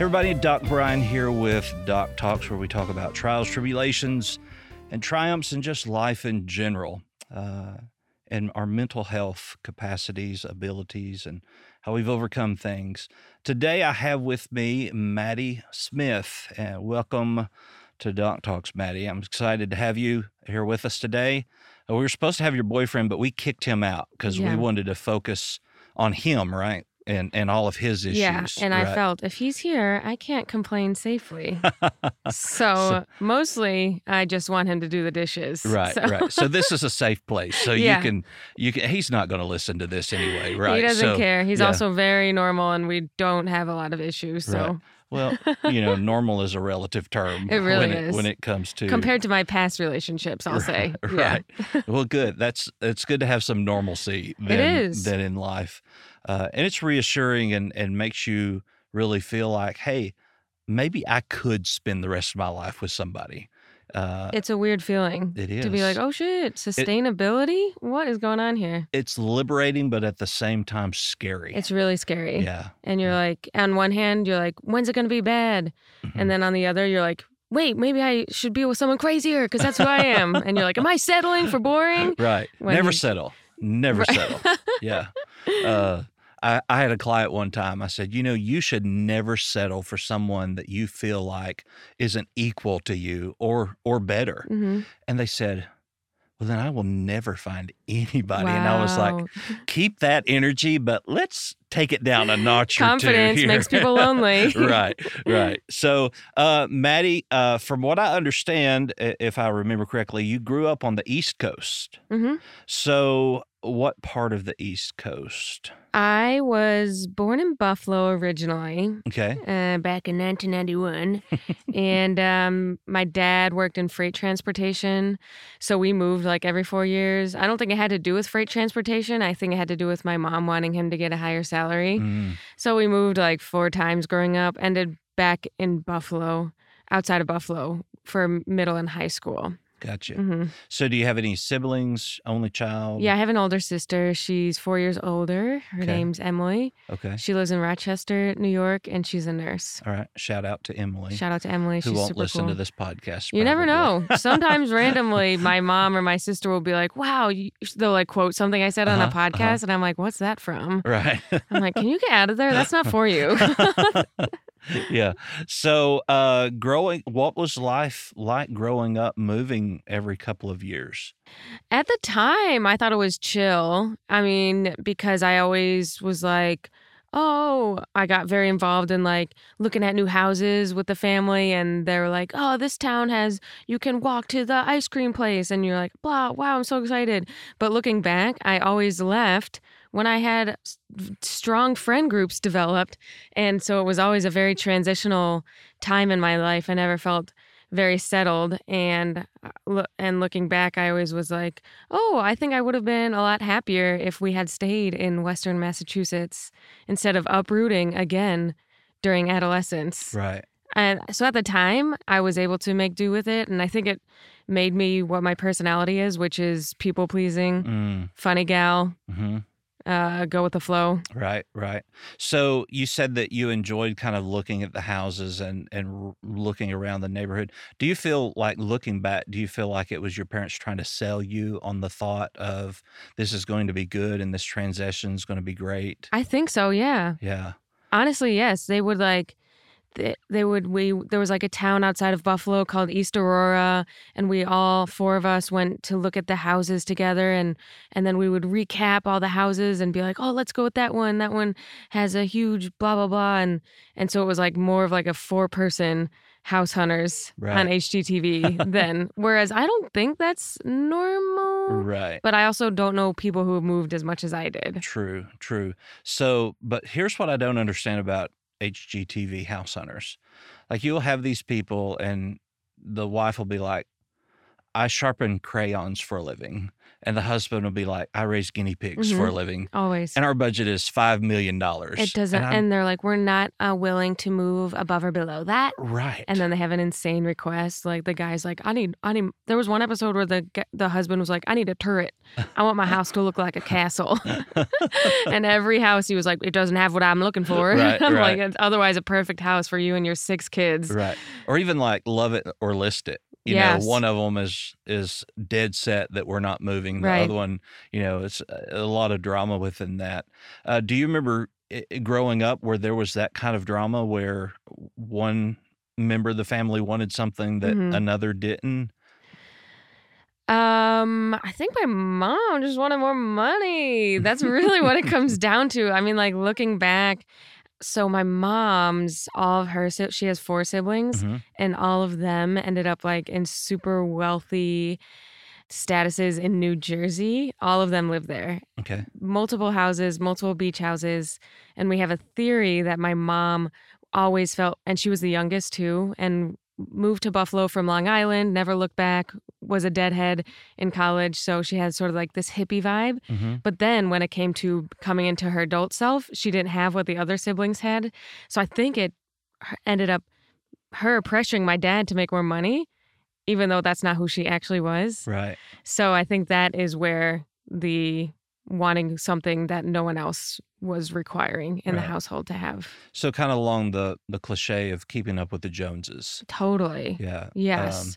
Everybody, Doc Bryan here with Doc Talks, where we talk about trials, tribulations, and triumphs, and just life in general, uh, and our mental health capacities, abilities, and how we've overcome things. Today, I have with me Maddie Smith. Uh, welcome to Doc Talks, Maddie. I'm excited to have you here with us today. Uh, we were supposed to have your boyfriend, but we kicked him out because Yeah. we wanted to focus on him, right? And and all of his issues. Yeah, and I felt if he's here, I can't complain safely. so, So- mostly, I just want him to do the dishes. Right, So- right. So this is a safe place. So Yeah. you can, you can. He's not going to listen to this anyway, right? He doesn't so, care. He's yeah. also very normal, and we don't have a lot of issues. So, Right. Well, you know, normal is a relative term. It really when it, is. when it comes to compared to my past relationships, I'll say. Yeah. Right. well, good. That's it's good to have some normalcy. Than, is. than in life, uh, and it's reassuring and and makes you really feel like, hey, maybe I could spend the rest of my life with somebody. Uh, It's a weird feeling it is to be like, oh shit, sustainability? what is going on here? it's liberating, but at the same time scary. It's really scary. yeah. And you're like, on one hand, you're like, when's it going to be bad? Mhm. And then on the other, you're like, wait, maybe I should be with someone crazier because that's who I am. and you're like, am I settling for boring? Right. when Never you- settle. Never Right. settle. Yeah. Uh, I, I had a client one time. I said, you know, you should never settle for someone that you feel like isn't equal to you or or better. hmm And they said, well, then I will never find anybody. And I was like, keep that energy, but let's take it down a notch confidence or two. makes people lonely. right, right. So, uh, Maddie, uh, from what I understand, if I remember correctly, you grew up on the East Coast. hmm So, what part of the East Coast? I was born in Buffalo originally, Okay. uh, back in 1991, and um, my dad worked in freight transportation, so we moved like every four years. I don't think it had to do with freight transportation. I think it had to do with my mom wanting him to get a higher salary. Mm, So we moved like four times growing up. Ended back in Buffalo, outside of Buffalo, for middle and high school. Gotcha. hmm So, do you have any siblings? Only child? Yeah, I have an older sister. She's four years older. Her Okay. name's Emily. Okay. She lives in Rochester, New York, and she's a nurse. All right. Shout out to Emily, Shout out to Emily. who She's won't super listen cool. to this podcast. You never know. Sometimes randomly, my mom or my sister will be like, "Wow," they'll like quote something I said on a Uh-huh, uh-huh. podcast, and I'm like, "What's that from?" Right. I'm like, "Can you get out of there? That's not for you." yeah. So, uh, growing, what was life like growing up, moving every couple of years? At the time, I thought it was chill. I mean, because I always was like, oh, I got very involved in like looking at new houses with the family, and they were like, oh, this town has, you can walk to the ice cream place. And you're like, blah, wow, I'm so excited. But looking back, I always left when I had strong friend groups developed. And so it was always a very transitional time in my life. I never felt very settled and uh, and looking back I always was like, "Oh, I think I would have been a lot happier if we had stayed in western Massachusetts instead of uprooting again during adolescence." Right. And so at the time, I was able to make do with it and I think it made me what my personality is, which is people pleasing, Mm, funny gal, hmm uh, go with the flow. Right, right. So you said that you enjoyed kind of looking at the houses and and looking around the neighborhood. Do you feel like looking back? Do you feel like it was your parents trying to sell you on the thought of this is going to be good and this transition is going to be great? I think so, yeah. Yeah. Honestly, yes. They would like they, they would we there was like a town outside of Buffalo called East Aurora and we all four of us went to look at the houses together and and then we would recap all the houses and be like, "Oh, let's go with that one. That one has a huge blah blah blah." And and so it was like more of like a four person house hunters on HGTV then. Whereas I don't think that's normal. Right. But I also don't know people who have moved as much as I did. True, true. So, but here's what I don't understand about HGTV House Hunters. Like you'll have these people, and the wife will be like, I sharpen crayons for a living. And the husband will be like, I raise guinea pigs for a Mhm. living. Always. And our budget is $5 million. it doesn't, And and, they're like, we're not uh, willing to move above or below that. right. And then they have an insane request. Like the guy's like, I need, I need. There was one episode where the the husband was like, I need a turret. I want my house to look like a castle. and every house he was like, it doesn't have what I'm looking for. Right, I'm right. like, otherwise a perfect house for you and your six kids. Right. Or even like love it or list it. You Yes. know, one of them is is dead set that we're not moving. The Right. other one, you know, it's a lot of drama within that. Uh, do you remember i- i- growing up where there was that kind of drama where one member of the family wanted something that Mhm. another didn't? Um, I think my mom just wanted more money. That's really what it comes down to. I mean, like looking back, so my mom's all of her she has four siblings Mhm. and all of them ended up like in super wealthy statuses in New Jersey. All of them live there. Okay. Multiple houses, multiple beach houses, and we have a theory that my mom always felt and she was the youngest too and moved to Buffalo from Long Island, never looked back, was a deadhead in college, so she had sort of like this hippie vibe. hmm But then when it came to coming into her adult self, she didn't have what the other siblings had. So I think it ended up her pressuring my dad to make more money, even though that's not who she actually was. Right. So I think that is where the wanting something that no one else was requiring in the household to have. So kind of along the the cliche of keeping up with the Joneses. Totally. Yeah. Yes. Um,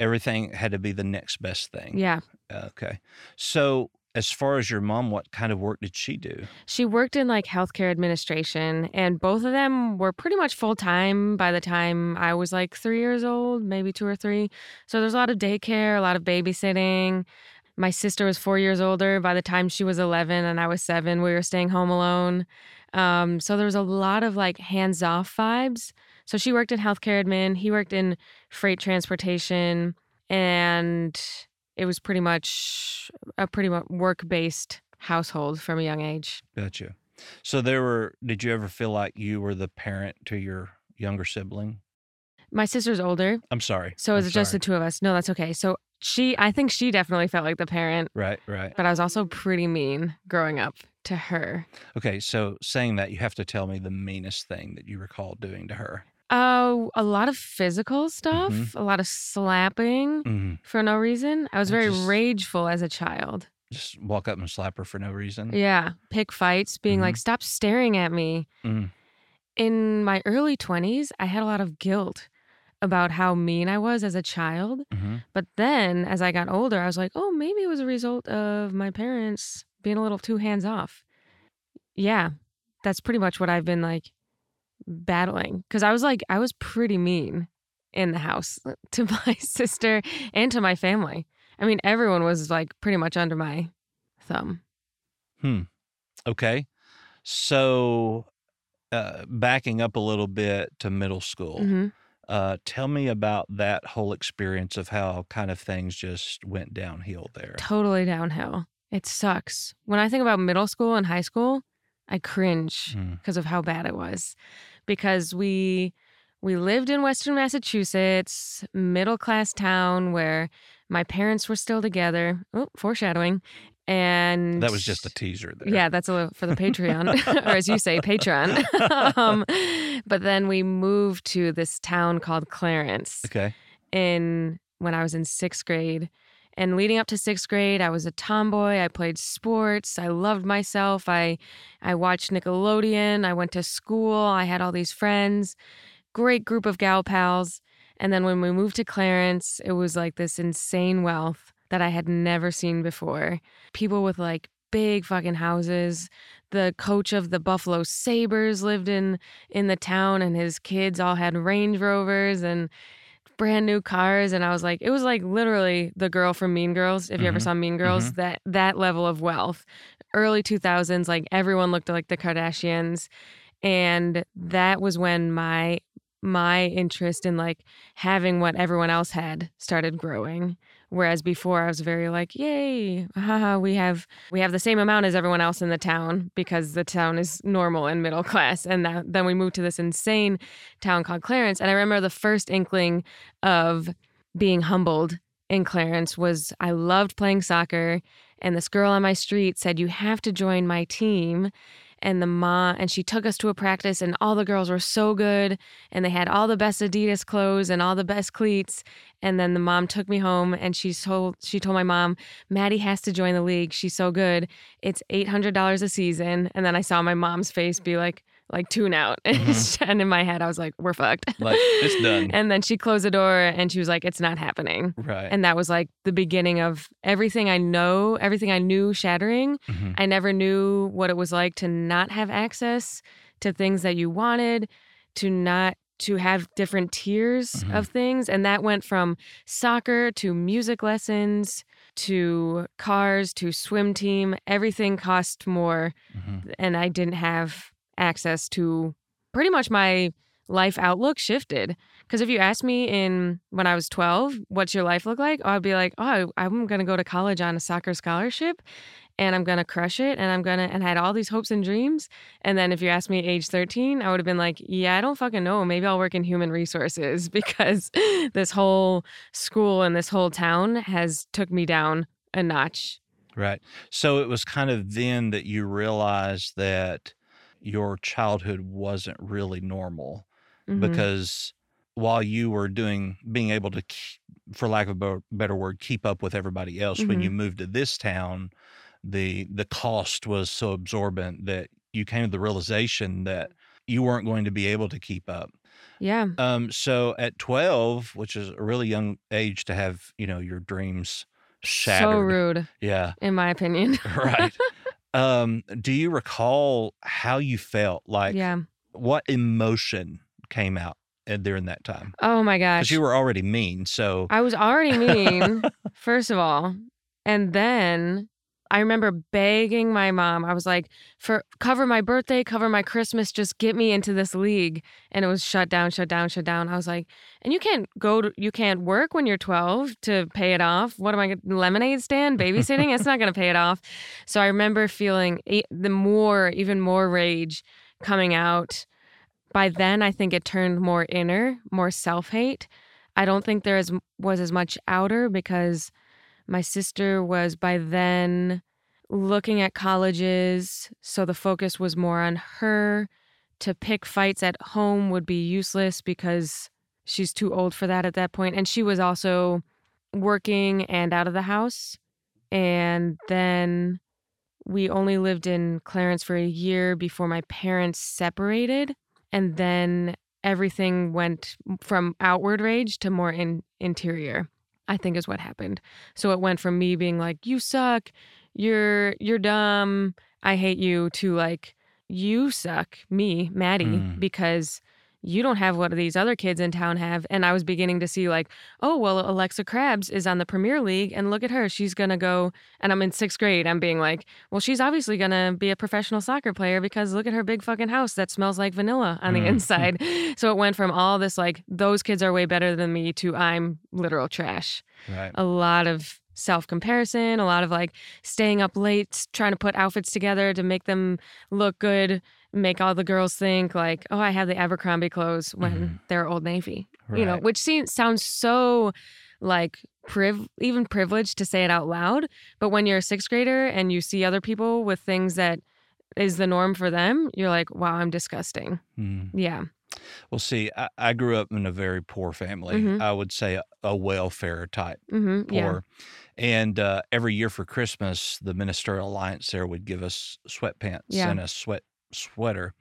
everything had to be the next best thing. yeah. Okay. So as far as your mom, what kind of work did she do? She worked in like healthcare administration, and both of them were pretty much full time by the time I was like three years old, maybe two or three. So there's a lot of daycare, a lot of babysitting. My sister was four years older by the time she was 11, and I was seven. We were staying home alone. Um, so there was a lot of like hands off vibes. So she worked in healthcare admin, he worked in freight transportation, and it was pretty much a pretty much work based household from a young age. Gotcha. So there were. Did you ever feel like you were the parent to your younger sibling? My sister's older, I'm sorry. so it's just the two of us. No, that's okay. So she, I think she definitely felt like the parent, Right. Right. but I was also pretty mean growing up to her. Okay. So saying that, you have to tell me the meanest thing that you recall doing to her. Oh, a lot of physical stuff, Mm-hmm. a lot of slapping Mhm. for no reason. I was very just- rageful as a child. Just walk up and slap her for no reason. Yeah, pick fights, being like, "Stop staring at me." Mhm. In my early 20s, I had a lot of guilt about how mean I was as a child. hmm But then as I got older, I was like, oh, maybe it was a result of my parents being a little too hands off. Yeah, that's pretty much what I've been like battling. Cause I was like, I was pretty mean in the house to my sister and to my family. I mean, everyone was like pretty much under my thumb. Hmm. Okay. So, uh, backing up a little bit to middle school, hmm uh, tell me about that whole experience of how kind of things just went downhill there. Totally downhill. It sucks. When I think about middle school and high school, I cringe. Because of how bad it was because we we lived in western massachusetts middle class town where my parents were still together oh foreshadowing and That was just a teaser there. yeah that's a little for the patreon or as you say patreon um, but then we moved to this town called clarence Okay. in when I was in sixth grade. And leading up to sixth grade, I was a tomboy. I played sports. I loved myself. I I watched Nickelodeon. I went to school. I had all these friends. Great group of gal pals. And then when we moved to Clarence, it was like this insane wealth that I had never seen before. People with like big fucking houses. The coach of the Buffalo Sabres lived in in the town and his kids all had Range Rovers and brand new cars and I was like it was like literally the girl from Mean Girls if you ever Mhm. saw Mean Girls that that level of wealth early 2000s like everyone looked like the Kardashians and that was when my my interest in like having what everyone else had started growing Whereas before I was very like, yay, haha, we have we have the same amount as everyone else in the town because the town is normal and middle class. And that, then we moved to this insane town called Clarence. And I remember the first inkling of being humbled in Clarence was I loved playing soccer and this girl on my street said you have to join my team and the mom and she took us to a practice and all the girls were so good and they had all the best Adidas clothes and all the best cleats. And then the mom took me home and she told she told my mom Maddie has to join the league. She's so good. It's $800 a season. And then I saw my mom's face be like like tune out. Mm-hmm. and in my head, I was like, we're fucked. Like, it's done. and then she closed the door and she was like, it's not happening. Right. And that was like the beginning of everything I know, everything I knew shattering. Mm-hmm. I never knew what it was like to not have access to things that you wanted, to not to have different tiers mm-hmm. of things. And that went from soccer to music lessons to cars to swim team. Everything cost more. Mm-hmm. And I didn't have access to pretty much my life outlook shifted. Because if you asked me in when I was 12, what's your life look like? I'd be like, oh, I'm going to go to college on a soccer scholarship and I'm going to crush it. And I'm going to, and I had all these hopes and dreams. And then if you asked me age 13, I would have been like, yeah, I don't fucking know. Maybe I'll work in human resources because this whole school and this whole town has took me down a notch. Right. So it was kind of then that you realized that your childhood wasn't really normal mm-hmm. because while you were doing being able to for lack of a better word keep up with everybody else mm-hmm. when you moved to this town the the cost was so absorbent that you came to the realization that you weren't going to be able to keep up. Yeah. Um so at 12 which is a really young age to have you know your dreams shattered. so rude yeah. in my opinion. Right um, do you recall how you felt? Like, yeah. what emotion came out during that time? Oh my gosh. Because you were already mean. So I was already mean, first of all. And then I remember begging my mom. I was like, "For cover my birthday, cover my Christmas, just get me into this league." And it was shut down, shut down, shut down. I was like, "And you can't go to, you can't work when you're 12 to pay it off. What am I lemonade stand babysitting? it's not going to pay it off." So I remember feeling the more even more rage coming out. By then, I think it turned more inner, more self-hate. I don't think there was as much outer because my sister was by then looking at colleges, so the focus was more on her. To pick fights at home would be useless because she's too old for that at that point. And she was also working and out of the house. And then we only lived in Clarence for a year before my parents separated. And then everything went from outward rage to more in interior. I think is what happened. So it went from me being like, "You suck, you're you're dumb, I hate you," to like, "You suck, me, Maddie, mm. because you don't have what these other kids in town have. And I was beginning to see, like, oh, well, Alexa Krabs is on the Premier League, and look at her. She's going to go. And I'm in sixth grade. I'm being like, well, she's obviously going to be a professional soccer player because look at her big fucking house that smells like vanilla on the mm. inside. so it went from all this, like, those kids are way better than me to I'm literal trash. Right. A lot of self comparison, a lot of like staying up late, trying to put outfits together to make them look good make all the girls think like, oh, I have the Abercrombie clothes when mm-hmm. they're Old Navy, right. you know, which seems sounds so like priv even privileged to say it out loud. But when you're a sixth grader and you see other people with things that is the norm for them, you're like, wow, I'm disgusting. Mm. Yeah. Well, see, I, I, grew up in a very poor family. Mm-hmm. I would say a, a welfare type mm-hmm. poor. Yeah. And uh, every year for Christmas, the Ministerial Alliance there would give us sweatpants yeah. and a sweat sweater.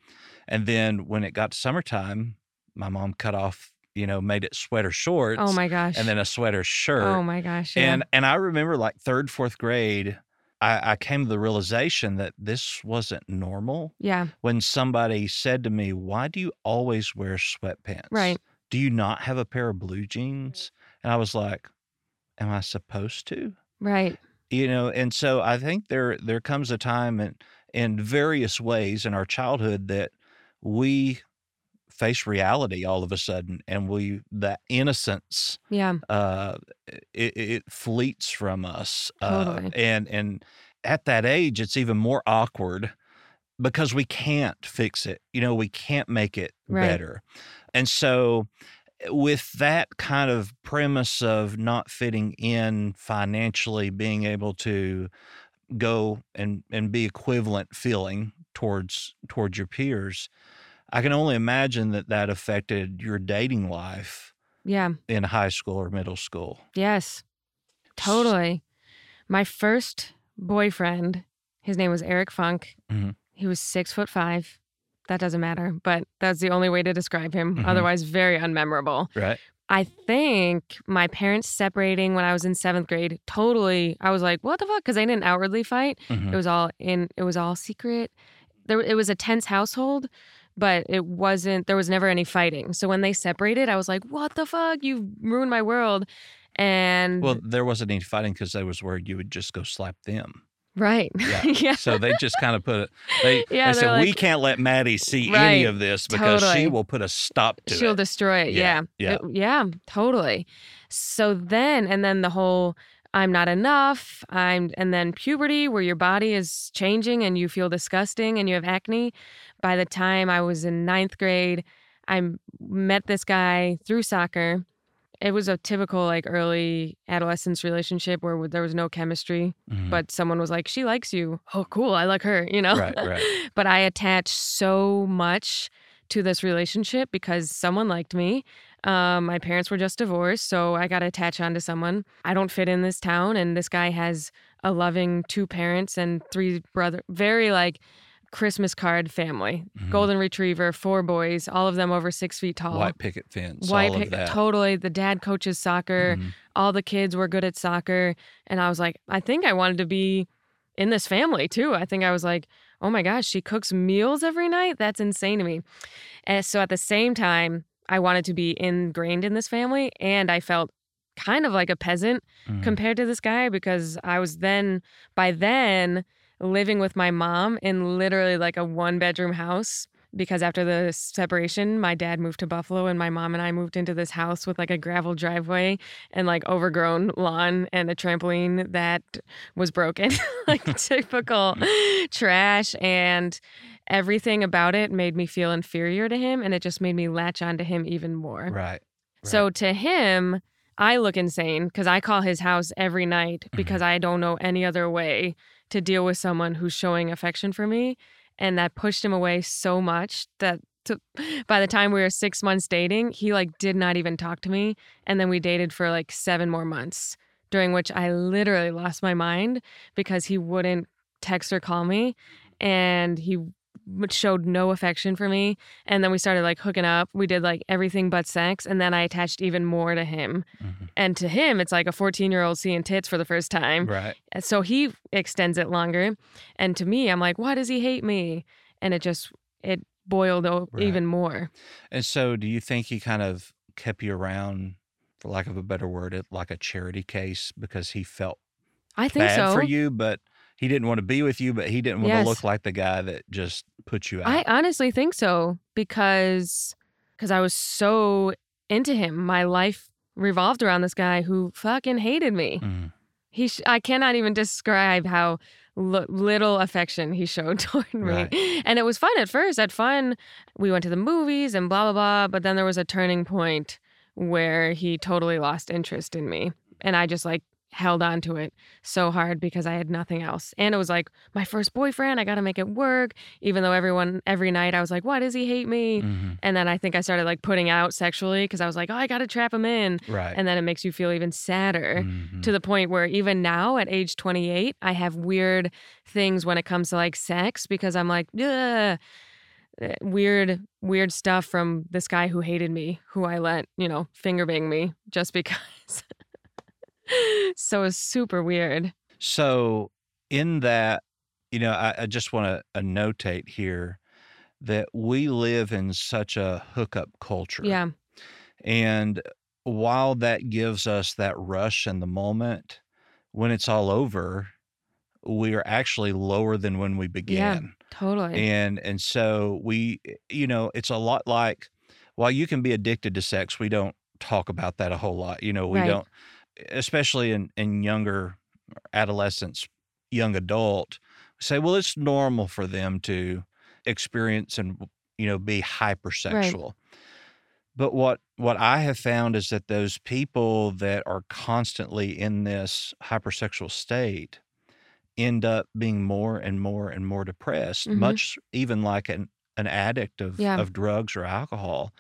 And then when it got summertime, my mom cut off, you know, made it sweater oh shorts. Oh my gosh. And then a sweater oh shirt. Oh my gosh. Yeah. And and I remember like third, fourth grade, I, I came to the realization that this wasn't normal. Yeah. When somebody said to me, Why do you always wear sweatpants? Right. Do you not have a pair of blue jeans? And I was like, Am I supposed to? Right. You know, and so I think there there comes a time and in various ways in our childhood that we face reality all of a sudden, and we that innocence Yeah. uh, it, it fleets from us, Totally. uh, and and at that age, it's even more awkward because we can't fix it. You know, we can't make it Right. better, and so with that kind of premise of not fitting in financially, being able to go and and be equivalent feeling towards towards your peers, I can only imagine that that affected your dating life Yeah. in high school or middle school. Yes. Totally. My first boyfriend, his name was Eric Funk. Mhm. He was six foot five. That doesn't matter, but that's the only way to describe him. Mhm. Otherwise, very unmemorable. Right. I think my parents separating when I was in seventh grade, totally, I was like, what the fuck? Because they didn't outwardly fight. Mhm. It was all in, it was all secret. There, it was a tense household, but it wasn't, there was never any fighting. So when they separated, I was like, what the fuck? You ruined my world. And Well, there wasn't any fighting because I was worried you would just go slap them. Right. Yeah. yeah. So they just kind of put it. They, Yeah, they said we can't let Maddie see any of this because she will put a stop to it. She'll destroy it. Yeah, Yeah. yeah. It- yeah, totally. So then, and then the whole I'm not enough. I'm, and then puberty where your body is changing and you feel disgusting and you have acne. By the time I was in ninth grade, I met this guy through soccer. It was a typical like early adolescence relationship where there was no chemistry, Mhm. but someone was like, "She likes you." Oh, cool. I like her. You know. Right, right. but I attached so much to this relationship because someone liked me. Um, my parents were just divorced, so I got attached attach onto someone. I don't fit in this town, and this guy has a loving two parents and three brother, very like Christmas card family, Mhm. golden retriever, four boys, all of them over six feet tall. White picket fence. White all pick- of that. totally. The dad coaches soccer. Mhm. All the kids were good at soccer, and I was like, I think I wanted to be in this family too. I think I was like, oh my gosh, she cooks meals every night. That's insane to me. And so at the same time, I wanted to be ingrained in this family, and I felt kind of like a peasant Mhm. compared to this guy because I was then by then living with my mom in literally like a one bedroom house because after the separation my dad moved to Buffalo and my mom and I moved into this house with like a gravel driveway and like overgrown lawn and a trampoline that was broken like typical mm-hmm. trash and everything about it made me feel inferior to him and it just made me latch onto him even more. Right. So to him, I look insane because I call his house every night because mm-hmm. I don't know any other way to deal with someone who's showing affection for me. And that pushed him away so much that to, by the time we were six months dating, he like did not even talk to me. And then we dated for like seven more months, during which I literally lost my mind because he wouldn't text or call me. And he showed no affection for me. And then we started like hooking up. We did like everything but sex. And then I attached even more to him. Mhm. And to him, it's like a 14 year old seeing tits for the first time. Right. So he extends it longer. And to me, I'm like, why does he hate me? And it just, it boiled o- Right. even more. And so, do you think he kind of kept you around, for lack of a better word, like a charity case because he felt I think bad so. for you, but he didn't want to be with you, but he didn't want Yes. to look like the guy that just put you out. I honestly think so because because I was so into him. My life revolved around this guy who fucking hated me. Mhm. He sh- I cannot even describe how l- little affection he showed toward me. Right. And it was fun at first. At fun, we went to the movies and blah blah blah, but then there was a turning point where he totally lost interest in me. And I just like held on to it so hard because I had nothing else. And it was like my first boyfriend, I got to make it work even though everyone every night I was like, "Why does he hate me?" Mhm. And then I think I started like putting out sexually because I was like, "Oh, I got to trap him in." Right. And then it makes you feel even sadder Mhm. to the point where even now at age 28 i have weird things when it comes to like sex because i'm like Ugh. Uh, weird weird stuff from this guy who hated me who i let you know finger bang me just because so it's super weird So, in that, you know, I, I just want to uh, notate here that we live in such a hookup culture. yeah And while that gives us that rush in the moment, when it's all over, we are actually lower than when we began. Yeah, totally And and so we you know, it's a lot like while you can be addicted to sex, we don't talk about that a whole lot. You know, we Right. don't, especially in, in younger adolescents, young adult, say, well, it's normal for them to experience and, you know, be hypersexual. But what what I have found is that those people that are constantly in this hypersexual state end up being more and more and more depressed, Mhm. much even like an, an addict of, Yeah. of drugs or alcohol,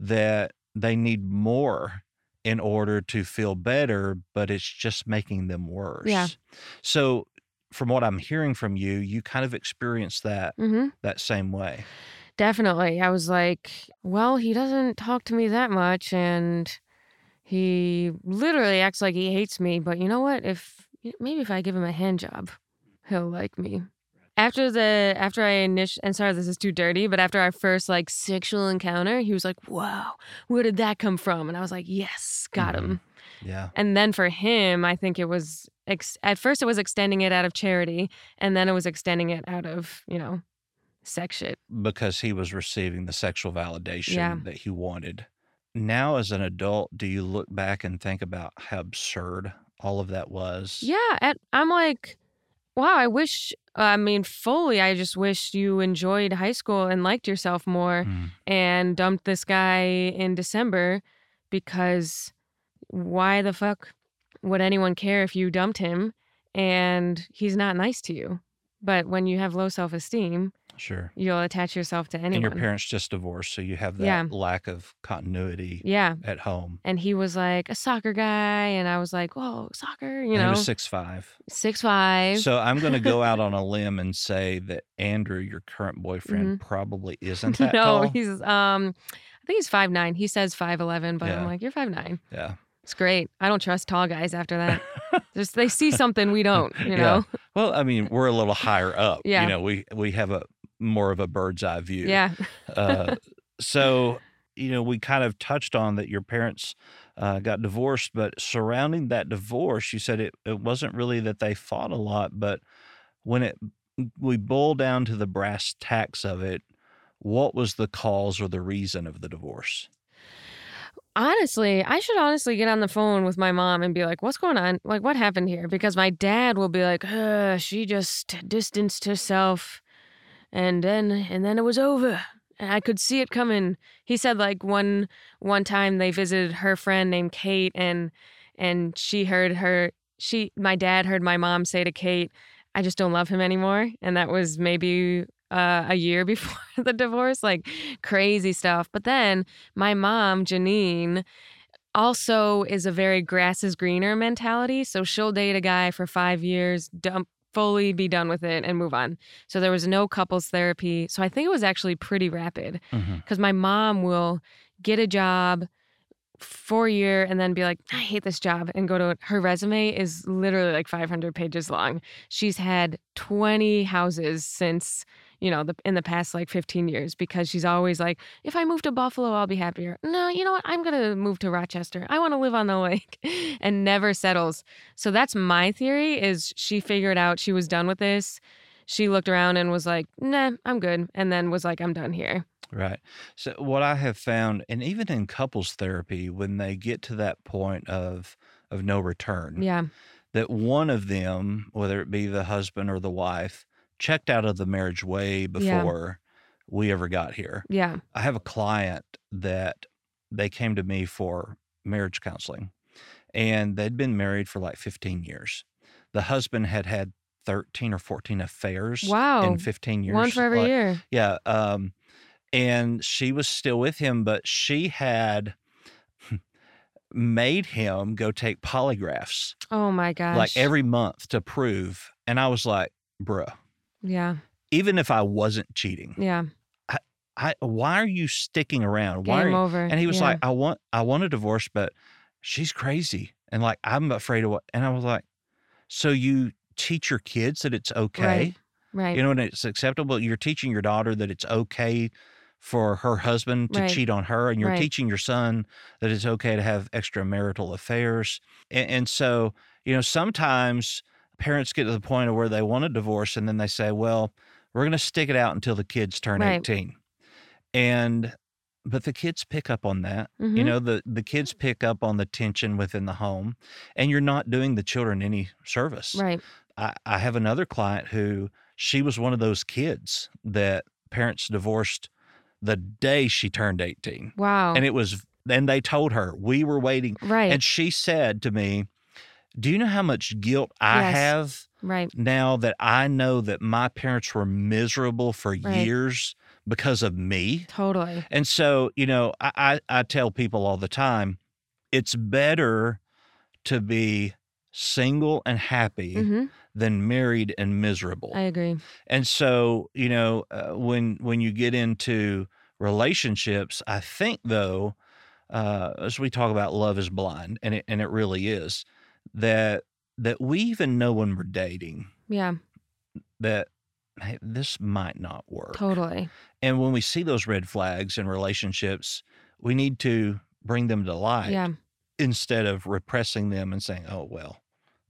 that they need more in order to feel better, but it's just making them worse. Yeah. So from what I'm hearing from you, you kind of experienced that hmm that same way. Definitely. I was like, well, he doesn't talk to me that much and he literally acts like he hates me, but you know what? If maybe if I give him a hand job, he'll like me. After the after I initial and sorry this is too dirty, but after our first like sexual encounter, he was like, "Wow, where did that come from?" And I was like, "Yes, got mm-hmm. him." Yeah. And then for him, I think it was ex- at first it was extending it out of charity, and then it was extending it out of you know, sex shit. because he was receiving the sexual validation Yeah. that he wanted. Now, as an adult, do you look back and think about how absurd all of that was? Yeah, and I'm like, wow, I wish. I mean, fully, I just wish you enjoyed high school and liked yourself more, Mm, and dumped this guy in December because why the fuck would anyone care if you dumped him and he's not nice to you? But when you have low self esteem, sure. you'll attach yourself to anyone. And your parents just divorced, so you have that Yeah. lack of continuity Yeah. at home. And he was like a soccer guy, and I was like, "Whoa, soccer!" You And know, was six five. six five. So I'm going to go out on a limb and say that Andrew, your current boyfriend, probably isn't that Mm-hmm. no, tall. he's um, I think he's five nine. He says five eleven, but I'm like, "You're five nine. Yeah. It's great. I don't trust tall guys after that. Just they see something we don't. You Yeah. know? Well, I mean, we're a little higher up. Yeah. You know, we we have a more of a bird's eye view. Yeah. uh, so you know we kind of touched on that your parents uh, got divorced but surrounding that divorce you said it, it wasn't really that they fought a lot but when it we boil down to the brass tacks of it what was the cause or the reason of the divorce Honestly, I should honestly get on the phone with my mom and be like, "What's going on? Like, what happened here?" Because my dad will be like, uh, "She just distanced herself, and then and then it was over." And I could see it coming. He said like one one time they visited her friend named Kate, and and she heard her she my dad heard my mom say to Kate, "I just don't love him anymore," and that was maybe uh, a year before the divorce, like crazy stuff. But then my mom, Janine, also is a very grass is greener mentality. So she'll date a guy for five years, dump, fully be done with it, and move on. So there was no couples therapy. So I think it was actually pretty rapid mm-hmm. because my mom will get a job for a year and then be like, I hate this job and go to her resume is literally like 500 pages long. She's had 20 houses since, you know, the, in the past like 15 years because she's always like, if I move to Buffalo, I'll be happier. No, you know what? I'm going to move to Rochester. I want to live on the lake and never settles. So that's my theory is she figured out she was done with this. She looked around and was like, nah, I'm good. And then was like, I'm done here. Right. So what I have found, and even in couples therapy, when they get to that point of of no return, Yeah. that one of them, whether it be the husband or the wife, checked out of the marriage way Yeah. before we ever got here. Yeah. I have a client that they came to me for marriage counseling, and they'd been married for like 15 years. The husband had had 13 or 14 affairs Wow. in 15 years. One for every Like, year. yeah. Um, and she was still with him, but she had made him go take polygraphs Oh my gosh. like every month to prove. And I was like, bruh, Yeah. even if I wasn't cheating, Yeah. I, I why are you sticking around? Why are Game you? over. And he was Yeah. like, I want, I want a divorce, but she's crazy. And like, I'm afraid of what, and I was like, so you teach your kids that it's okay. Right. Right. You know, and it's acceptable. You're teaching your daughter that it's okay for her husband to Right. cheat on her, and you're Right. teaching your son that it's okay to have extramarital affairs. And, and so, you know, sometimes parents get to the point of where they want a divorce, and then they say, "Well, we're going to stick it out until the kids turn Right. 18." And but the kids pick up on that. You Mhm. know, the the kids pick up on the tension within the home, and you're not doing the children any service. Right. I, I have another client who she was one of those kids that parents divorced the day she turned 18. Wow. And it was, and they told her, we were waiting. right. And she said to me, Do you know how much guilt I Yes. have right. now that I know that my parents were miserable for Right. years because of me? Totally. And so, you know, I, I, I tell people all the time, it's better to be single and happy hmm than married and miserable. I agree. and so, you know, uh, when when you get into relationships, I think though, uh, as we talk about love is blind, and it and it really is, that that we even know when we're dating Yeah. that hey, this might not work. Totally. And when we see those red flags in relationships, we need to bring them to light Yeah. instead of repressing them and saying, "Oh well,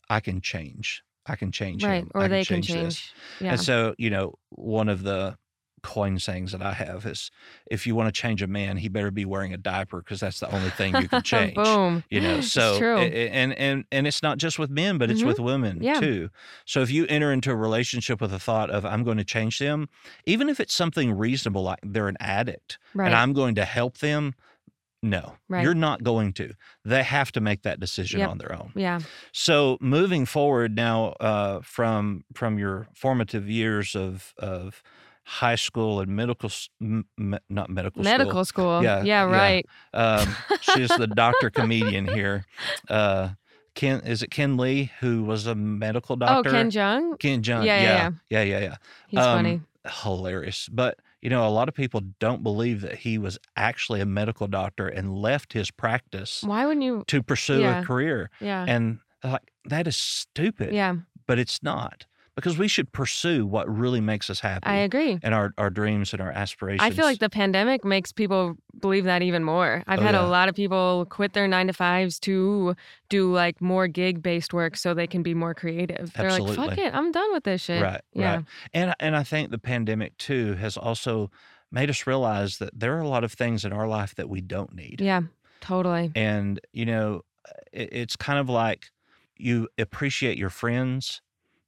I can change. I can change Right. him. Or I they can this." change. Yeah. And so, you know, one of the coin sayings that I have is, "If you want to change a man, he better be wearing a diaper because that's the only thing you can change." Boom. You know, so true. a- a- and and and it's not just with men, but it's Mhm. with women Yeah. too. So if you enter into a relationship with the thought of I'm going to change them, even if it's something reasonable like they're an addict right. and I'm going to help them, no, Right. you're not going to. They have to make that decision Yep. on their own. yeah. So moving forward now uh, from from your formative years of of high school and medical, m- not medical, Medical school. Yeah, Yeah. yeah. Right. Um, she's the doctor comedian here. Uh, Ken, is it Ken Lee who was a medical doctor? Oh, doctor? Ken Jeong. Ken Jeong. Yeah, yeah, yeah, yeah, yeah. He's Um, funny. Hilarious, but you know, a lot of people don't believe that he was actually a medical doctor and left his practice Why wouldn't you? to pursue Yeah. a career. Yeah. And like that is stupid. yeah. But it's not because we should pursue what really makes us happy I agree. and our, our dreams and our aspirations. I feel like the pandemic makes people believe that even more. I've Oh, had yeah. a lot of people quit their nine to fives to do like more gig based work so they can be more creative. They're like, fuck it, I'm done with this shit. Right, Yeah. right. And and I think the pandemic too has also made us realize that there are a lot of things in our life that we don't need. Yeah. Totally. And you know, it, it's kind of like you appreciate your friends,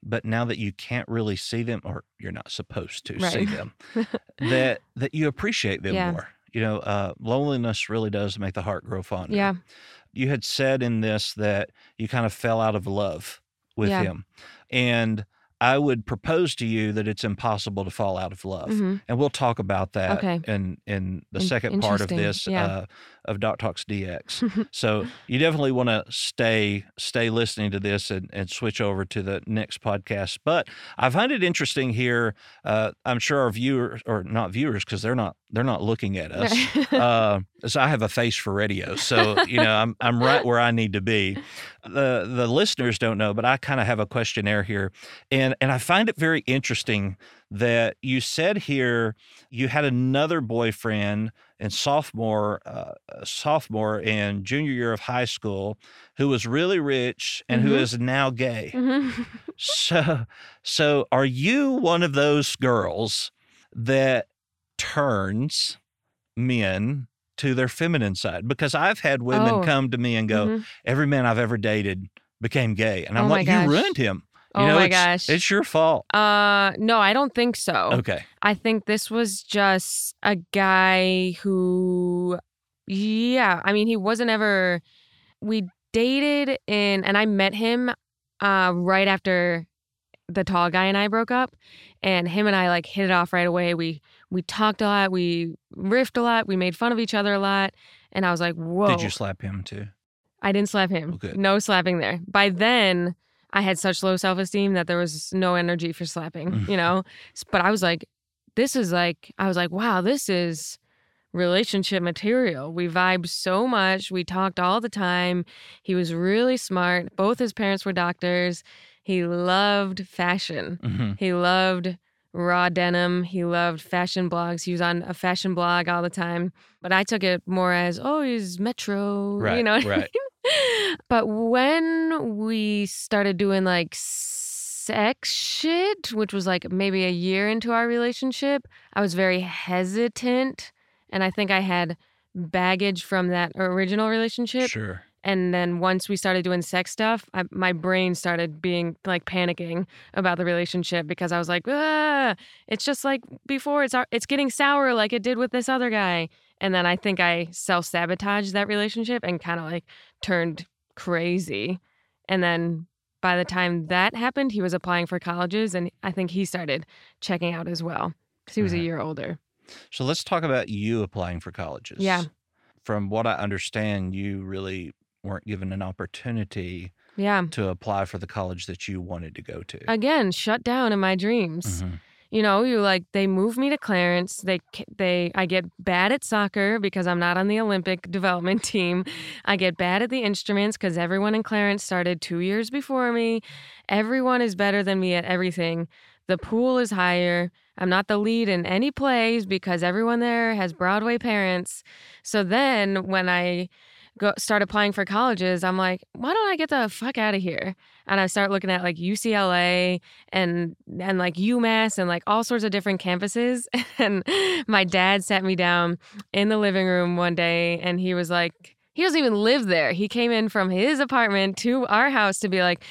but now that you can't really see them or you're not supposed to see them, that that you appreciate them Yeah. more. You know, uh, loneliness really does make the heart grow fonder. Yeah. You had said in this that you kind of fell out of love with Yeah. him. And I would propose to you that it's impossible to fall out of love. Mhm. And we'll talk about that Okay. in in the In- second part of this Yeah. uh, of Doc Talks DX. so you definitely want to stay stay listening to this and, and switch over to the next podcast. But I find it interesting here. Uh, I'm sure our viewers or not viewers because they're not they're not looking at us. uh, so I have a face for radio, so you know I'm I'm right where I need to be. The the listeners don't know, but I kind of have a questionnaire here, and and I find it very interesting that you said here you had another boyfriend in sophomore uh, sophomore and junior year of high school who was really rich and who Mhm. is now gay. Mhm. So, so are you one of those girls that turns men to their feminine side? Because I've had women Oh. come to me and go, Mhm. "Every man I've ever dated became gay," and I'm Oh like, "You ruined him." You Oh know, my it's, gosh. it's your fault. Uh, no, I don't think so. Okay, I think this was just a guy who, yeah, I mean, he wasn't ever. We dated in, and I met him uh, right after the tall guy and I broke up, and him and I like hit it off right away. We we talked a lot, we riffed a lot, we made fun of each other a lot, and I was like, whoa. did you slap him too? I didn't slap him. No slapping there. By then, I had such low self esteem that there was no energy for slapping, Mhm. you know? But I was like, this is like, I was like, wow, this is relationship material. We vibed so much. We talked all the time. He was really smart. Both his parents were doctors. He loved fashion. hmm He loved raw denim. He loved fashion blogs. He was on a fashion blog all the time. But I took it more as, oh, he's Metro. Right, You know what I right. mean? But when we started doing like sex shit, which was like maybe a year into our relationship, I was very hesitant And I think I had baggage from that original relationship. Sure. And then once we started doing sex stuff, I, my brain started being like panicking about the relationship because I was like, ah, it's just like before. It's it's getting sour like it did with this other guy. And then I think I self sabotaged that relationship and kind of like turned crazy. And then by the time that happened, he was applying for colleges, and I think he started checking out as well because he was a year older. So let's talk about you applying for colleges. Yeah. From what I understand, you really weren't given an opportunity Yeah. to apply for the college that you wanted to go to. Again, shut down in my dreams. Mhm. You know, you like they move me to Clarence. They they I get bad at soccer because I'm not on the Olympic development team. I get bad at the instruments because everyone in Clarence started two years before me. Everyone is better than me at everything. The pool is higher. I'm not the lead in any plays because everyone there has Broadway parents. So then when I go start applying for colleges, I'm like, why don't I get the fuck out of here? And I start looking at like UCLA and and like UMass and like all sorts of different campuses. And my dad sat me down in the living room one day and he was like, he doesn't even live there. He came in from his apartment to our house to be like,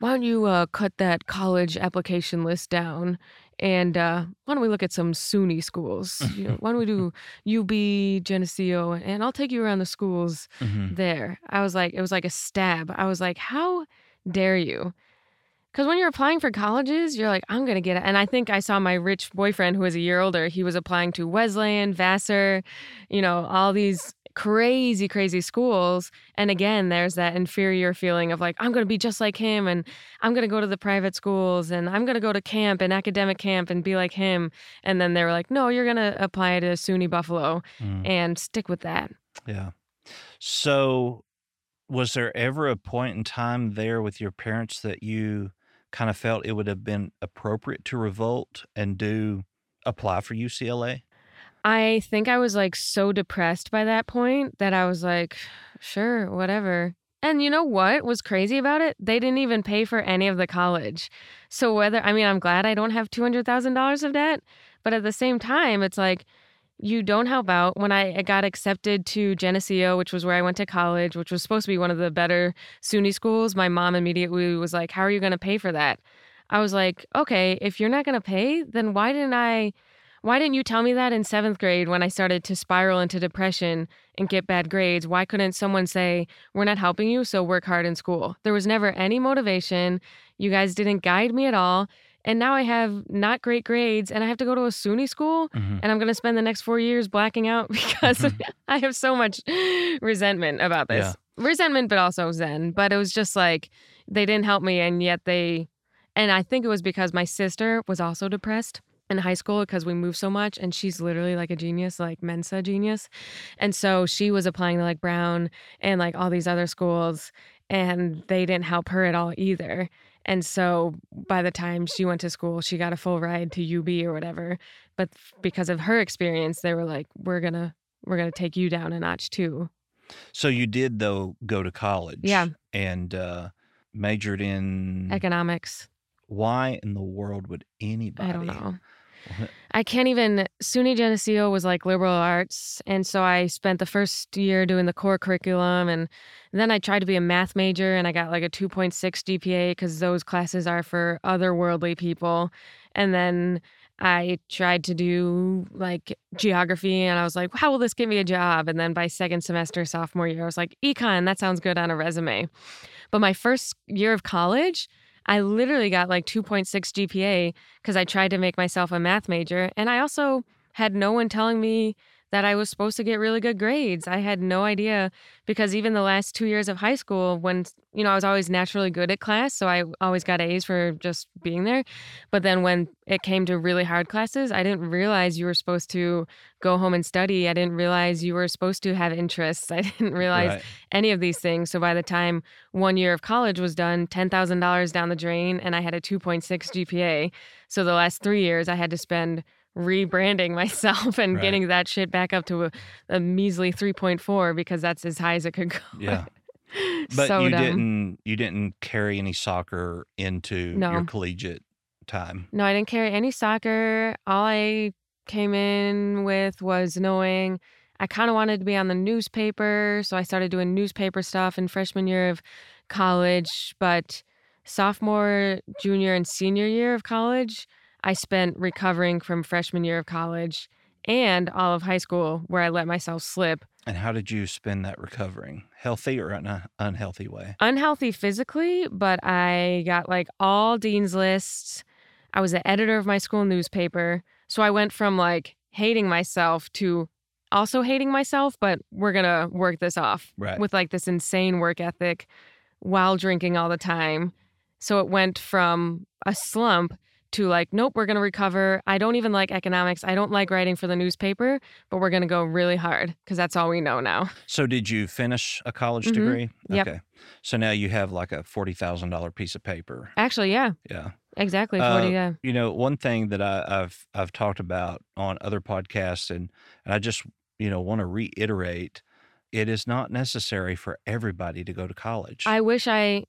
why don't you uh, cut that college application list down? And uh, why don't we look at some SUNY schools? You know, why don't we do UB, Geneseo, and I'll take you around the schools Mhm. there. I was like, it was like a stab. I was like, how dare you? Because when you're applying for colleges, you're like, I'm going to get it. And I think I saw my rich boyfriend who was a year older. He was applying to Wesleyan, Vassar, you know, all these crazy, crazy schools. And again, there's that inferior feeling of like, I'm going to be just like him and I'm going to go to the private schools and I'm going to go to camp and academic camp and be like him. And then they were like, no, you're going to apply to SUNY Buffalo Mm. and stick with that. Yeah. So, was there ever a point in time there with your parents that you kind of felt it would have been appropriate to revolt and do apply for UCLA? I think I was like so depressed by that point that I was like, sure, whatever. And you know what was crazy about it? They didn't even pay for any of the college. So whether I mean, I'm glad I don't have $200,000 of debt, but at the same time, it's like you don't help out. When I got accepted to Geneseo, which was where I went to college, which was supposed to be one of the better SUNY schools, my mom immediately was like, "How are you going to pay for that?" I was like, "Okay, if you're not going to pay, then why didn't I why didn't you tell me that in seventh grade when I started to spiral into depression and get bad grades? Why couldn't someone say, We're not helping you, so work hard in school? There was never any motivation. You guys didn't guide me at all. And now I have not great grades and I have to go to a SUNY school Mhm. and I'm going to spend the next four years blacking out because Mhm. I have so much resentment about this. Resentment, but also Zen. But it was just like they didn't help me and yet they, and I think it was because my sister was also depressed in high school because we moved so much and she's literally like a genius like mensa genius and so she was applying to like brown and like all these other schools and they didn't help her at all either and so by the time she went to school she got a full ride to ub or whatever but because of her experience they were like we're gonna we're gonna take you down a notch too So you did though go to college. Yeah. And uh, majored in economics why in the world would anybody? I don't know. I can't even. SUNY Geneseo was like liberal arts. And so I spent the first year doing the core curriculum. And then I tried to be a math major and I got like a 2.6 GPA because those classes are for otherworldly people. And then I tried to do like geography and I was like, how will this get me a job? And then by second semester, sophomore year, I was like, econ, that sounds good on a resume. But my first year of college, I literally got like 2.6 GPA because I tried to make myself a math major. And I also had no one telling me that I was supposed to get really good grades. I had no idea because even the last two years of high school, when, you know, I was always naturally good at class. So I always got A's for just being there. But then when it came to really hard classes, I didn't realize you were supposed to go home and study. I didn't realize you were supposed to have interests. I didn't realize Right. any of these things. So by the time one year of college was done, $10,000 down the drain, and I had a 2.6 GPA. So the last three years, I had to spend rebranding myself and Right. getting that shit back up to a, a measly 3.4 because that's as high as it could go. Yeah. But so you dumb. didn't you didn't carry any soccer into No. your collegiate time. No, I didn't carry any soccer. All I came in with was knowing I kind of wanted to be on the newspaper. So I started doing newspaper stuff in freshman year of college. But sophomore, junior, and senior year of college, I spent recovering from freshman year of college and all of high school where I let myself slip. And how did you spend that recovering? Healthy or an unhealthy way? Unhealthy physically, but I got like all dean's lists. I was the editor of my school newspaper. So I went from like hating myself to also hating myself, but we're going to work this off right. with like this insane work ethic while drinking all the time. So it went from a slump to like, nope, we're going to recover. I don't even like economics. I don't like writing for the newspaper, but we're going to go really hard because that's all we know now. So, did you finish a college Mhm. degree? Yep. Okay. So now you have like a $40,000 piece of paper. Actually, yeah, Yeah. exactly. Uh, 40, yeah. You know, one thing that I, I've I've talked about on other podcasts, and, and I just you know want to reiterate, it is not necessary for everybody to go to college. I wish I,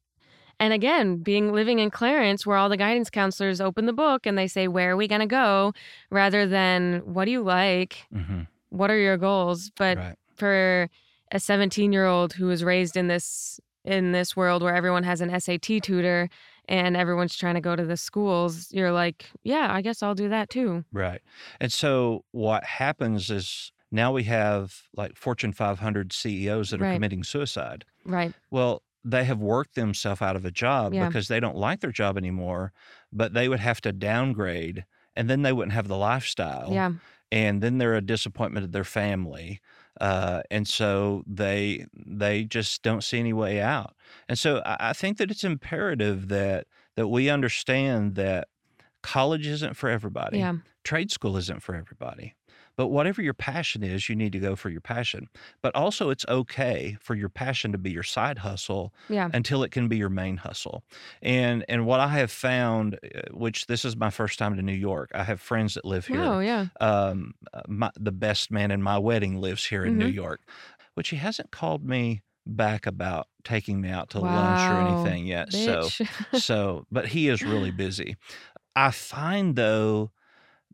and again, being living in Clarence, where all the guidance counselors open the book and they say, "Where are we gonna go?" rather than "What do you like? Mhm. What are your goals?" But right. for a 17 year old who was raised in this in this world where everyone has an SAT tutor and everyone's trying to go to the schools, you're like, "Yeah, I guess I'll do that too." Right. And so what happens is now we have like Fortune 500 CEOs that are Right. committing suicide. Right. Well, they have worked themselves out of a job Yeah. because they don't like their job anymore, but they would have to downgrade and then they wouldn't have the lifestyle. Yeah. And then they're a disappointment to their family. Uh, and so they they just don't see any way out. And so I, I think that it's imperative that that we understand that college isn't for everybody Yeah. trade school isn't for everybody. But whatever your passion is, you need to go for your passion. But also, it's okay for your passion to be your side hustle Yeah. until it can be your main hustle. And and what I have found, uh, which this is my first time to New York, I have friends that live here. Oh, yeah. Um, uh, my, the best man in my wedding lives here in New Mhm. York, which he hasn't called me back about taking me out to lunch or anything yet. So so but he is really busy i find though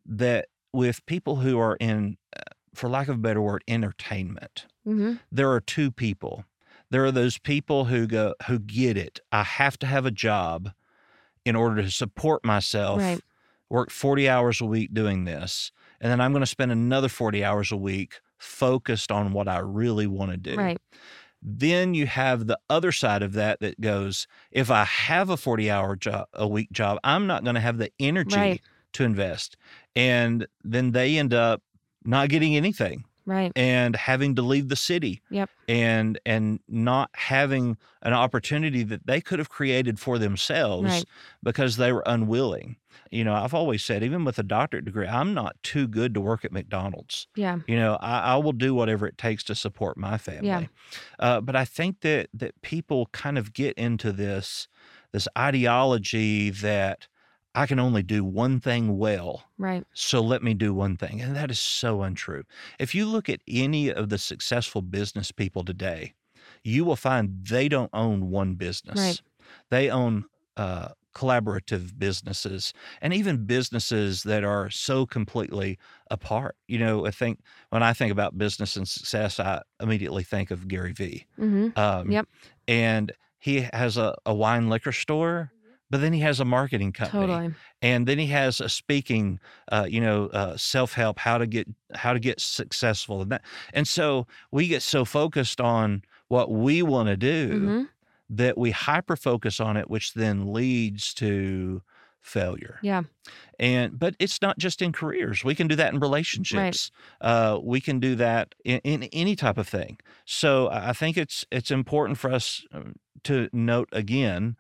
that with people who are in uh, for lack of a better word entertainment hmm there are two people there are those people who go who get it i have to have a job in order to support myself Right. work 40 hours a week doing this and then i'm going to spend another 40 hours a week focused on what i really want to do Right. then you have the other side of that that goes, if I have a 40 hour job, a week job, I'm not going to have the energy Right. to invest. And then they end up not getting anything Right. and having to leave the city Yep. and and not having an opportunity that they could have created for themselves Right. because they were unwilling. You know, I've always said, even with a doctorate degree, I'm not too good to work at McDonald's. Yeah. You know, I, I will do whatever it takes to support my family. Uh, but I think that that people kind of get into this this ideology that I can only do one thing well, Right. so let me do one thing, and that is so untrue. If you look at any of the successful business people today, you will find they don't own one business. Right. They own uh, collaborative businesses and even businesses that are so completely apart. You know, I think when I think about business and success, I immediately think of Gary Vee. hmm Um, Yep. And he has a, a wine liquor store, but then he has a marketing company Totally. and then he has a speaking uh, you know uh, self-help how to get how to get successful and that and so we get so focused on what we want to do hmm that we hyper focus on it which then leads to failure. Yeah. and but it's not just in careers. We can do that in relationships. Uh, we can do that in, in any type of thing. So i think it's it's important for us um, to note again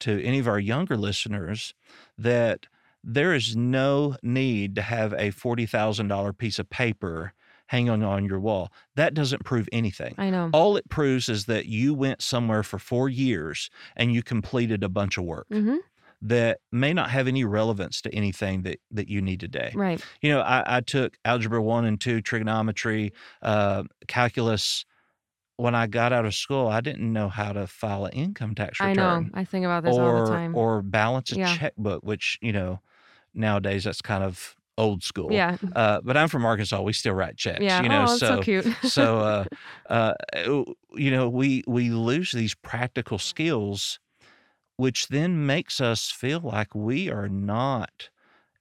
to any of our younger listeners that there is no need to have a $40,000 piece of paper hanging on your wall. That doesn't prove anything. I know. All it proves is that you went somewhere for four years and you completed a bunch of work hmm that may not have any relevance to anything that, that you need today. Right. You know, I, I took algebra one and two, trigonometry, uh, calculus. When I got out of school, I didn't know how to file an income tax return. I know. I think about this or all the time. or balance a Yeah. checkbook, which you know nowadays that's kind of old school. Yeah. Uh, but I'm from Arkansas. We still write checks. Yeah. You know, oh, that's so, cute. so uh, uh, you know, we we lose these practical skills, which then makes us feel like we are not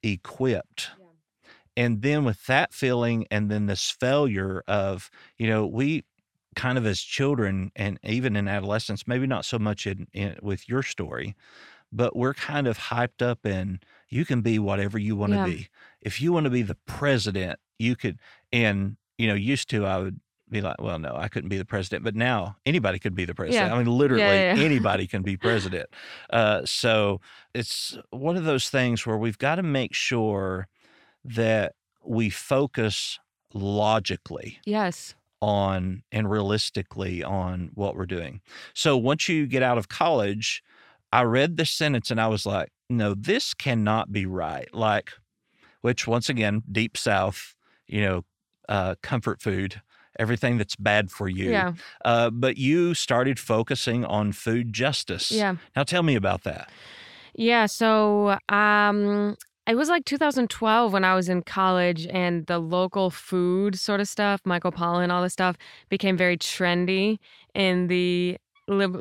equipped. And then with that feeling, and then this failure of, you know, we kind of as children and even in adolescence, maybe not so much in, in with your story, but we're kind of hyped up in you can be whatever you want to Yeah. be. If you want to be the president, you could. And you know, used to I would be like, well, no, I couldn't be the president, but now anybody could be the president. Yeah. I mean, literally yeah, yeah. anybody can be president. Uh, so it's one of those things where we've got to make sure that we focus logically yes. On and realistically on what we're doing. So once you get out of college, I read this sentence and I was like, no, this cannot be right. Like, which once again, deep south, you know, uh, comfort food, everything that's bad for you. Yeah. Uh, but you started focusing on food justice. Yeah. Now tell me about that. Yeah, so um it was like 2012 when I was in college and the local food sort of stuff, Michael Pollan, all this stuff became very trendy in the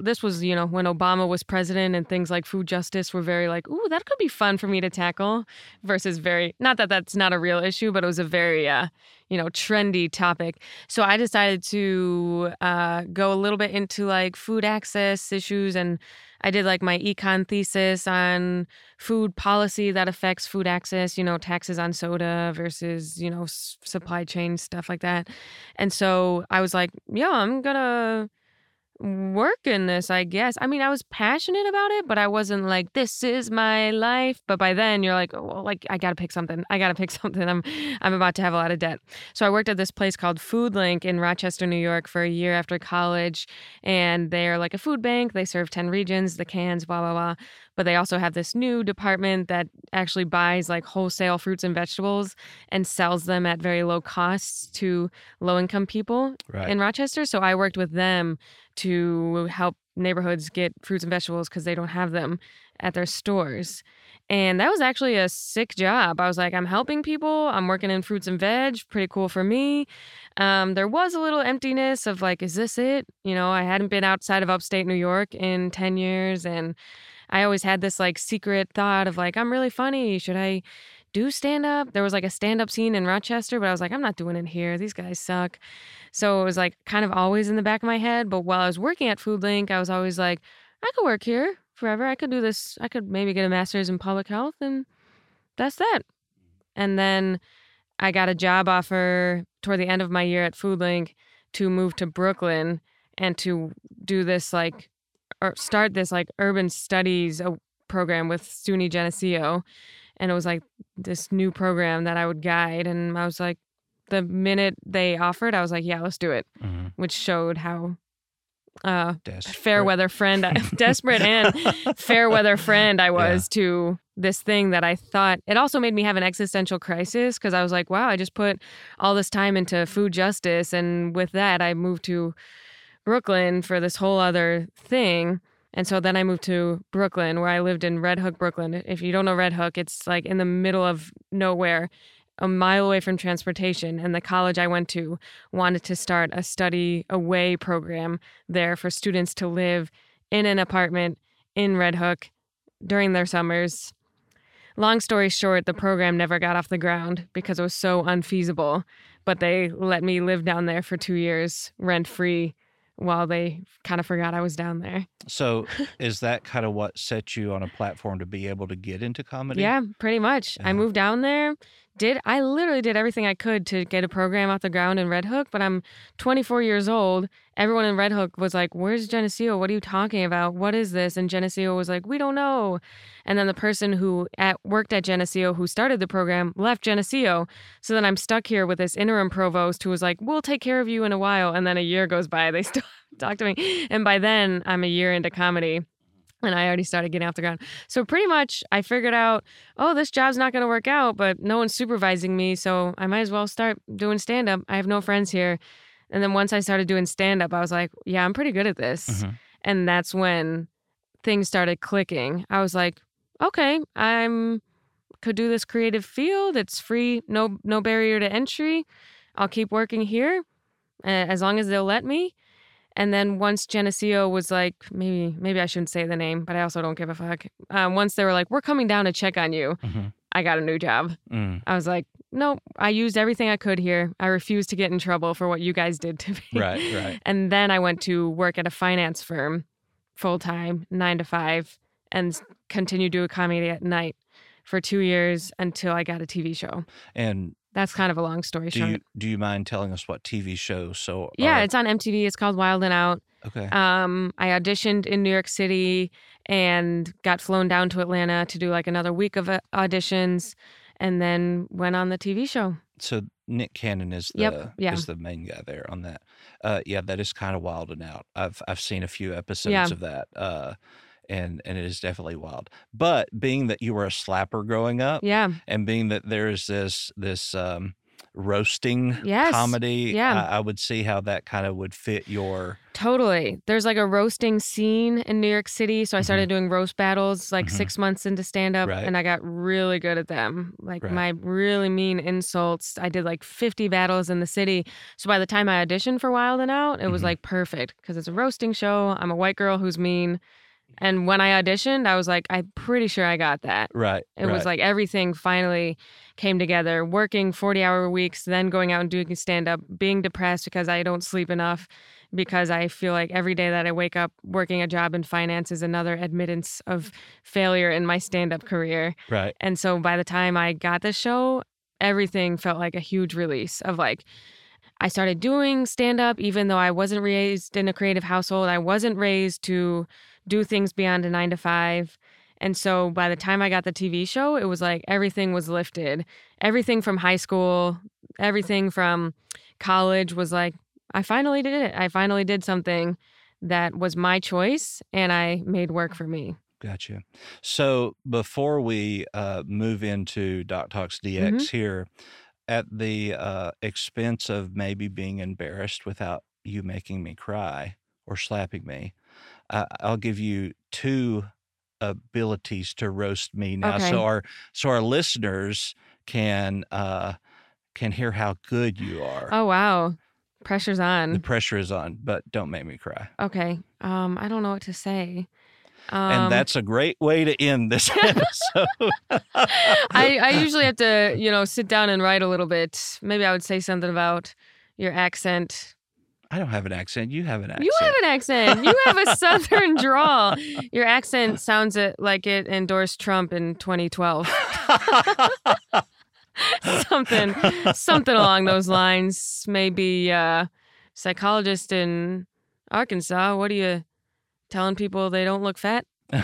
this was, you know, when Obama was president and things like food justice were very like, "Ooh, that could be fun for me to tackle." versus very not that that's not a real issue, but it was a very uh, you know, trendy topic. So I decided to uh go a little bit into like food access issues and I did like my econ thesis on food policy that affects food access, you know, taxes on soda versus, you know, s- supply chain stuff like that. And so I was like, yeah, I'm to work in this, I guess. I mean, I was passionate about it, but I wasn't like this is my life. But by then you're like, oh, well, like I got to pick something. I got to pick something. I'm I'm about to have a lot of debt. So I worked at this place called Foodlink in Rochester, New York for a year after college, and they're like a food bank. They serve 10 regions, the cans, blah blah blah. But they also have this new department that actually buys like wholesale fruits and vegetables and sells them at very low costs to low income people Right. in Rochester. So I worked with them to help neighborhoods get fruits and vegetables because they don't have them at their stores. And that was actually a sick job. I was like, I'm helping people. I'm working in fruits and veg. Pretty cool for me. Um, there was a little emptiness of like, is this it? You know, I hadn't been outside of upstate New York in 10 years. And I always had this like secret thought of like, I'm really funny. Should I do stand up? There was like a stand up scene in Rochester, but I was like, I'm not doing it here. These guys suck. So it was like kind of always in the back of my head. But while I was working at Foodlink, I was always like, I could work here forever. I could do this. I could maybe get a master's in public health, and that's that. And then I got a job offer toward the end of my year at Foodlink to move to Brooklyn and to do this like start this like urban studies uh, program with SUNY Geneseo. And it was like this new program that I would guide. And I was like, the minute they offered, I was like, yeah, let's do it, Mhm. which showed how uh, Desperate. fair weather friend, desperate and fair weather friend I was to this thing that I thought it also made me have an existential crisis because I was like, wow, I just put all this time into food justice. And with that, I moved to Brooklyn for this whole other thing. And so then I moved to Brooklyn where I lived in Red Hook, Brooklyn. If you don't know Red Hook, it's like in the middle of nowhere, a mile away from transportation. And the college I went to wanted to start a study away program there for students to live in an apartment in Red Hook during their summers. Long story short, the program never got off the ground because it was so unfeasible. But they let me live down there for two years rent free while they kind of forgot I was down there. So is that kind of what set you on a platform to be able to get into comedy? Yeah, pretty much. Yeah. I moved down there. Did I literally did everything I could to get a program off the ground in Red Hook, but I'm 24 years old. Everyone in Red Hook was like, "Where's Geneseo? What are you talking about? What is this?" And Geneseo was like, "We don't know." And then the person who at worked at Geneseo who started the program left Geneseo. So then I'm stuck here with this interim provost who was like, "We'll take care of you in a while." And then a year goes by, they still talk to me. And by then, I'm a year into comedy. And I already started getting off the ground. So pretty much I figured out, oh, this job's not going to work out, but no one's supervising me. So I might as well start doing stand up. I have no friends here. And then once I started doing stand up, I was like, yeah, I'm pretty good at this. Mhm. And that's when things started clicking. I was like, okay, I'm could do this creative field. It's free, no no barrier to entry. I'll keep working here uh, as long as they'll let me. And then once Geneseo was like, maybe maybe I shouldn't say the name, but I also don't give a fuck. Um, once they were like, we're coming down to check on you, Mhm. I got a new job. Mm, I was like, nope, I used everything I could here. I refused to get in trouble for what you guys did to me. right, right. And then I went to work at a finance firm full time, nine to five, and continued to do comedy at night for two years until I got a TV show. And That's kind of a long story do short. you do you mind telling us what TV show? So yeah, are- it's on MTV. It's called Wild 'N Out. okay. Um, I auditioned in New York City and got flown down to Atlanta to do like another week of uh, auditions, and then went on the TV show. so Nick Cannon is the Yep, yeah. is the main guy there on that. Uh, yeah, that is kind of wild and out. I've I've seen a few episodes Yeah. of that. Uh, and and it is definitely wild. But being that you were a slapper growing up, Yeah, and being that there's this this um, roasting Yes, comedy, yeah. I, I would see how that kind of would fit your. totally. There's like a roasting scene in New York City, so I started doing roast battles like Mhm. six months into stand up, Right. and I got really good at them. Like Right. my really mean insults. I did like 50 battles in the city. So by the time I auditioned for Wild 'N Out, it was Mhm. like perfect because it's a roasting show. I'm a white girl who's mean. And when I auditioned, I was like, I'm pretty sure I got that. Right. It was like everything finally came together. Working 40 hour weeks, then going out and doing stand up, being depressed because I don't sleep enough, because I feel like every day that I wake up working a job in finance is another admittance of failure in my stand up career. right. And so by the time I got the show, everything felt like a huge release of like, I started doing stand up even though I wasn't raised in a creative household. I wasn't raised to do things beyond a nine to five. And so by the time I got the TV show, it was like everything was lifted. Everything from high school, everything from college was like, I finally did it. I finally did something that was my choice and I made work for me. Gotcha. So before we uh, move into Doc Talks DX Mhm. here, at the uh, expense of maybe being embarrassed without you making me cry or slapping me, I I'll give you two abilities to roast me now, Okay. so our so our listeners can uh, can hear how good you are. Oh wow. Pressure's on. The pressure is on, but don't make me cry. Okay. Um, I don't know what to say. Um, and that's a great way to end this episode. I, I usually have to, you know, sit down and write a little bit. Maybe I would say something about your accent. I don't have an accent. You have an accent. You have an accent. You have a southern drawl. Your accent sounds it like it endorsed Trump in 2012. something something along those lines. Maybe uh psychologist in Arkansas. What are you telling people they don't look fat?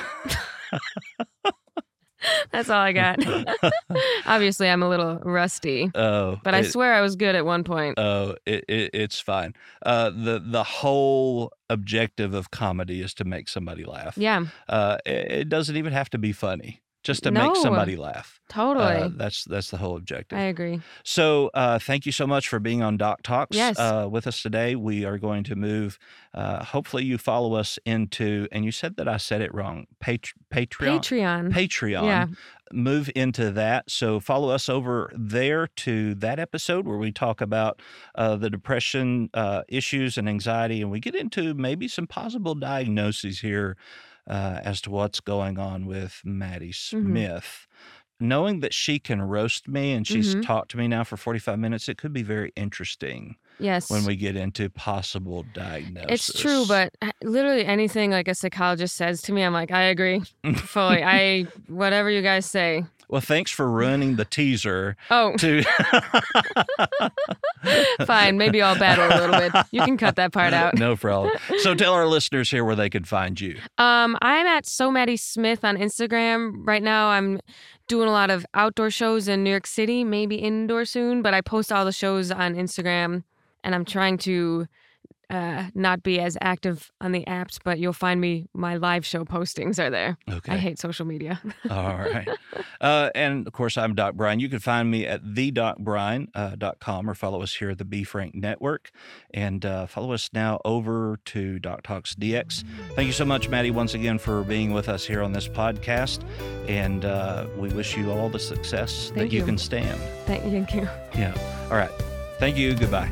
That's all I got. Obviously, I'm a little rusty, oh, but I it- swear I was good at one point. Oh, it, it, it's fine. Uh, the the whole objective of comedy is to make somebody laugh. Yeah, Uh, it, it doesn't even have to be funny. Just to No. make somebody laugh. totally. Uh, that's that's the whole objective. I agree. So, uh, thank you so much for being on Doc Talks Yes. uh, with us today. We are going to move. Uh, hopefully, you follow us into, and you said that I said it wrong. Pat- Patreon. Patreon. Patreon. Yeah. Move into that. So follow us over there to that episode where we talk about uh, the depression uh, issues and anxiety, and we get into maybe some possible diagnoses here uh, as to what's going on with Maddie Mm-hmm. Smith. Knowing that she can roast me and she's Mhm. talked to me now for 45 minutes, it could be very interesting Yes. when we get into possible diagnosis. It's true, but uh, literally anything like a psychologist says to me, I'm like, I agree fully. I whatever you guys say. Well, thanks for ruining the teaser Oh, to fine. Maybe I'll battle a little bit. You can cut that part out. no problem. So tell our listeners here where they can find you. Um, I'm at So Maddie Smith on Instagram right now. I'm doing a lot of outdoor shows in New York City, maybe indoor soon, but I post all the shows on Instagram, and I'm trying to uh, not be as active on the apps, but you'll find me. My live show postings are there. Okay. I hate social media. All right. Uh, and of course, I'm Doc Brian. You can find me at thedocbrian.com uh, or follow us here at the B Frank Network. And uh, follow us now over to Doc Talks DX. Thank you so much, Maddie, once again for being with us here on this podcast. And uh, we wish you all the success Thank that you, you. can stand. Thank you, thank you. Yeah. All right. Thank you. Goodbye.